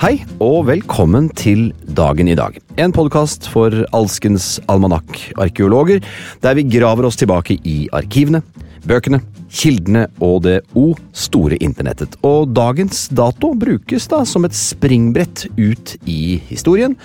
Hei, og velkommen til Dagen i dag. En podkast for alskens almanakk-arkeologer, der vi graver oss tilbake i arkivene, bøkene, kildene og det o store internettet. Og dagens dato brukes da som et springbrett ut i historien.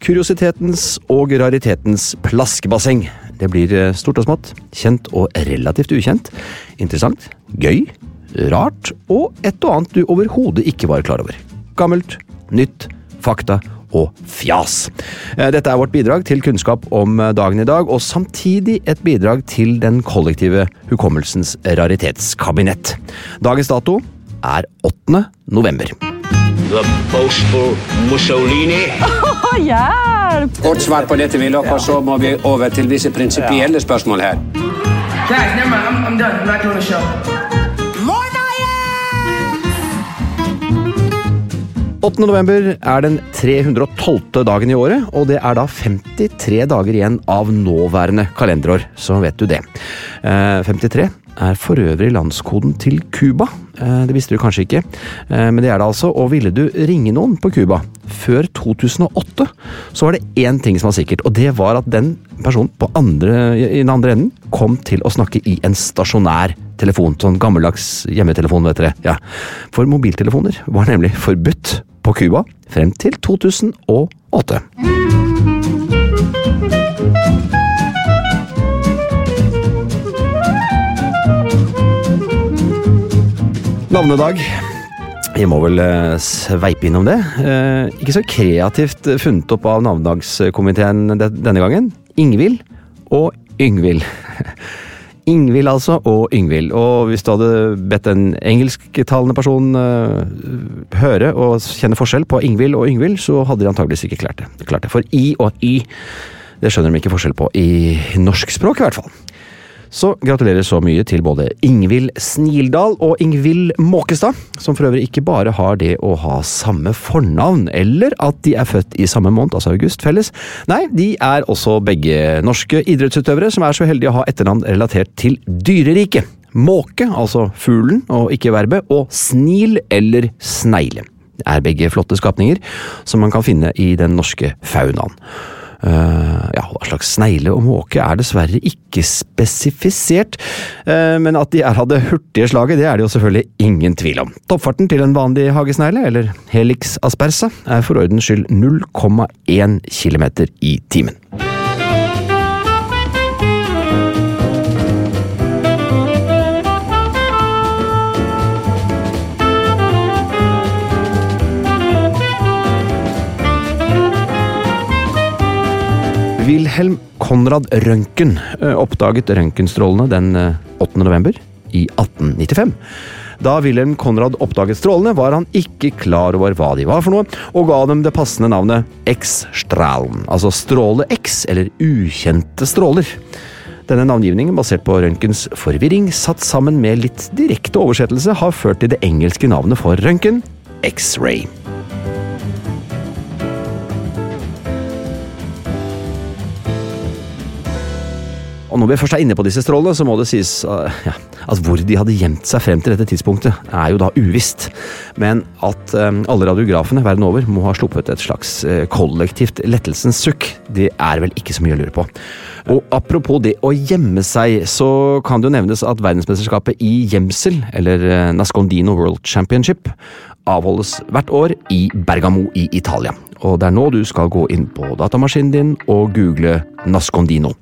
Kuriositetens og raritetens plaskebasseng. Det blir eh, stort og smått, kjent og relativt ukjent, interessant, gøy, rart og et og annet du overhodet ikke var klar over. Gammelt, nytt, fakta og fjas. Eh, Dette er vårt bidrag til kunnskap om eh, dagen i dag, og samtidig et bidrag til den kollektive hukommelsens raritetskabinett. Dagens dato er 8. november. The boastful Mussolini. Kort svar på dette, Willoch, og så må vi over til visse prinsipielle spørsmål her. Guys, never mind. I'm, I'm done. I'm not doing the show. 8. november er den 312. dagen i året, og det er da 53 dager igjen av nåværende kalenderår, så vet du det. Eh, 53 er for øvrig landskoden til Cuba. Eh, det visste du kanskje ikke, eh, men det er det altså. Og ville du ringe noen på Cuba før 2008, så var det én ting som var sikkert, og det var at den personen andre, i den andre enden kom til å snakke i en stasjonær telefon. Sånn gammeldags hjemmetelefon, vet dere. Ja. For mobiltelefoner var nemlig forbudt på Cuba frem til 2008. Navnedag. Vi må vel eh, sveipe innom det. Eh, ikke så kreativt funnet opp av navnedagskomiteen denne gangen. Ingvild og Yngvild. Ingvild altså, og Yngvild. Og hvis du hadde bedt en engelsktalende person uh, høre og kjenne forskjell på Ingvild og Yngvild, så hadde de antageligvis ikke klart det. klart det. For I og Y, det skjønner de ikke forskjell på i norsk språk, i hvert fall. Så gratulerer så mye til både Ingvild Snildal og Ingvild Måkestad, som for øvrig ikke bare har det å ha samme fornavn, eller at de er født i samme måned, altså august, felles. Nei, de er også begge norske idrettsutøvere som er så heldige å ha etternavn relatert til dyreriket. Måke, altså fuglen og ikke verbet, og snil eller snegle. Det er begge flotte skapninger som man kan finne i den norske faunaen. Eh, ja, hva slags snegle og måke er dessverre ikke spesifisert, eh, men at de er av det hurtige slaget, det er det jo selvfølgelig ingen tvil om. Toppfarten til en vanlig hagesnegle, eller Helix aspersa, er for ordens skyld 0,1 km i timen. Wilhelm Konrad Røntgen eh, oppdaget røntgenstrålene den eh, 8. november i 1895. Da Wilhelm Konrad oppdaget strålene, var han ikke klar over hva de var for noe, og ga dem det passende navnet X-stralen, altså stråle X, eller ukjente stråler. Denne navngivningen, basert på røntgens forvirring, satt sammen med litt direkte oversettelse, har ført til det engelske navnet for røntgen, X-ray. Og når vi først er inne på disse strålene, så må det sies uh, ja, at hvor de hadde gjemt seg frem til dette tidspunktet, er jo da uvisst. Men at um, alle radiografene verden over må ha sluppet et slags uh, kollektivt lettelsens sukk, det er vel ikke så mye å lure på. Og apropos det å gjemme seg, så kan det jo nevnes at verdensmesterskapet i gjemsel, eller uh, Nascondino World Championship, avholdes hvert år i Bergamo i Italia. Og det er nå du skal gå inn på datamaskinen din og google Nascondino.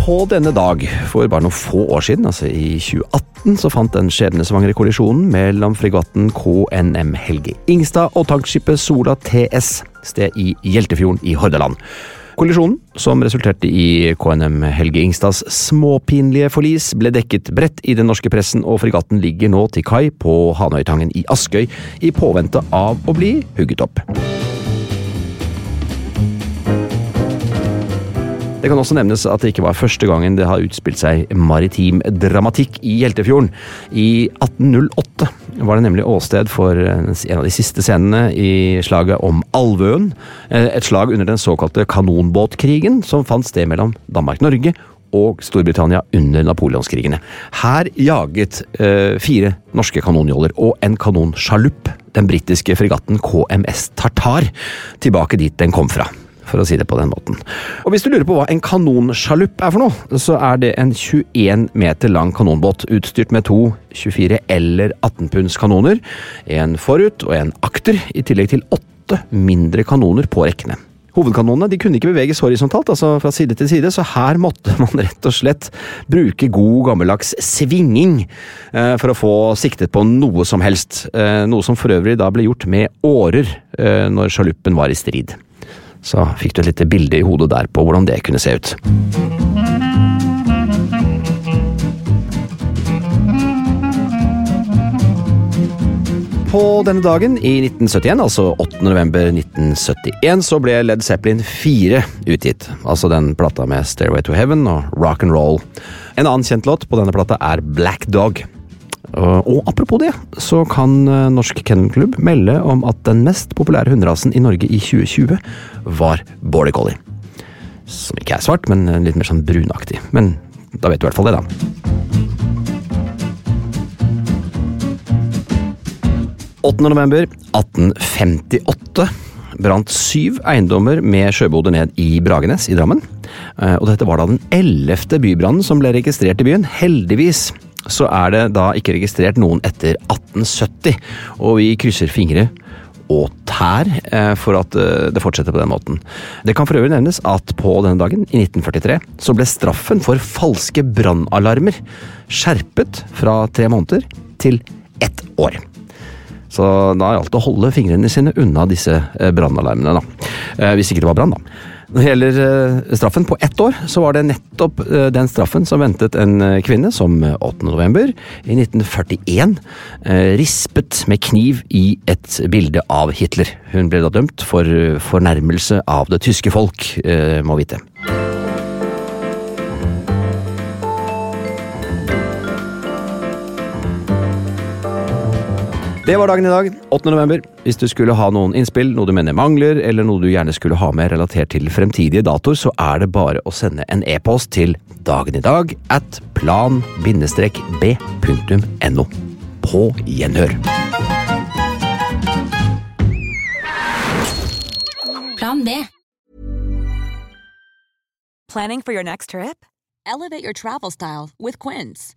På denne dag, for bare noen få år siden, altså i 2018, så fant den skjebnesvangre kollisjonen mellom fregatten KNM Helge Ingstad og tankskipet Sola TS sted i Hjeltefjorden i Hordaland. Kollisjonen, som resulterte i KNM Helge Ingstads småpinlige forlis, ble dekket bredt i den norske pressen, og fregatten ligger nå til kai på Hanøytangen i Askøy i påvente av å bli hugget opp. Det kan også nevnes at det ikke var første gangen det har utspilt seg maritim dramatikk i Hjeltefjorden. I 1808 var det nemlig åsted for en av de siste scenene i slaget om Alvøen. Et slag under den såkalte kanonbåtkrigen som fant sted mellom Danmark-Norge og Storbritannia under napoleonskrigene. Her jaget eh, fire norske kanonjoller og en kanonsjalupp den britiske fregatten KMS Tartar tilbake dit den kom fra for å si det på den måten. Og Hvis du lurer på hva en kanonsjalupp er for noe, så er det en 21 meter lang kanonbåt utstyrt med to 24 eller 18 punds kanoner, en forut og en akter, i tillegg til åtte mindre kanoner på rekkene. Hovedkanonene de kunne ikke beveges horisontalt, altså fra side til side, så her måtte man rett og slett bruke god gammeldags svinging eh, for å få siktet på noe som helst. Eh, noe som for øvrig da ble gjort med årer eh, når sjaluppen var i strid så fikk du et lite bilde i hodet der på hvordan det kunne se ut. På denne dagen i 1971, altså 8. november 1971, så ble Led Zeppelin 4 utgitt. Altså den plata med Stairway to Heaven og Rock and Roll. En annen kjent låt på denne plata er Black Dog. Og apropos det, så kan eh, Norsk Kennelklubb melde om at den mest populære hunderasen i Norge i 2020 var border collie. Som ikke er svart, men litt mer sånn brunaktig. Men da vet du i hvert fall det, da. november 1858 brant syv eiendommer med sjøboder ned i Bragenes i Drammen. Eh, og dette var da den ellevte bybrannen som ble registrert i byen. Heldigvis så er det da ikke registrert noen etter 1870, og vi krysser fingre og tær eh, for at eh, det fortsetter på den måten. Det kan for øvrig nevnes at på denne dagen, i 1943, så ble straffen for falske brannalarmer skjerpet fra tre måneder til ett år. Så da gjaldt det å holde fingrene sine unna disse eh, brannalarmene, da. Hvis ikke det var brann, da. Når det gjelder eh, straffen på ett år, så var det nettopp eh, den straffen som ventet en eh, kvinne som 8. november i 1941 rispet med kniv i et bilde av Hitler. Hun ble da dømt for fornærmelse av det tyske folk, må vite. Det var dagen i dag, 8. november. Hvis du skulle ha noen innspill, noe du mener mangler, eller noe du gjerne skulle ha med relatert til fremtidige datoer, så er det bare å sende en e-post til dagenidag at plan-b.no. På gjenhør. Plan B. Planning for your next trip? Elevate your travel style with Quince.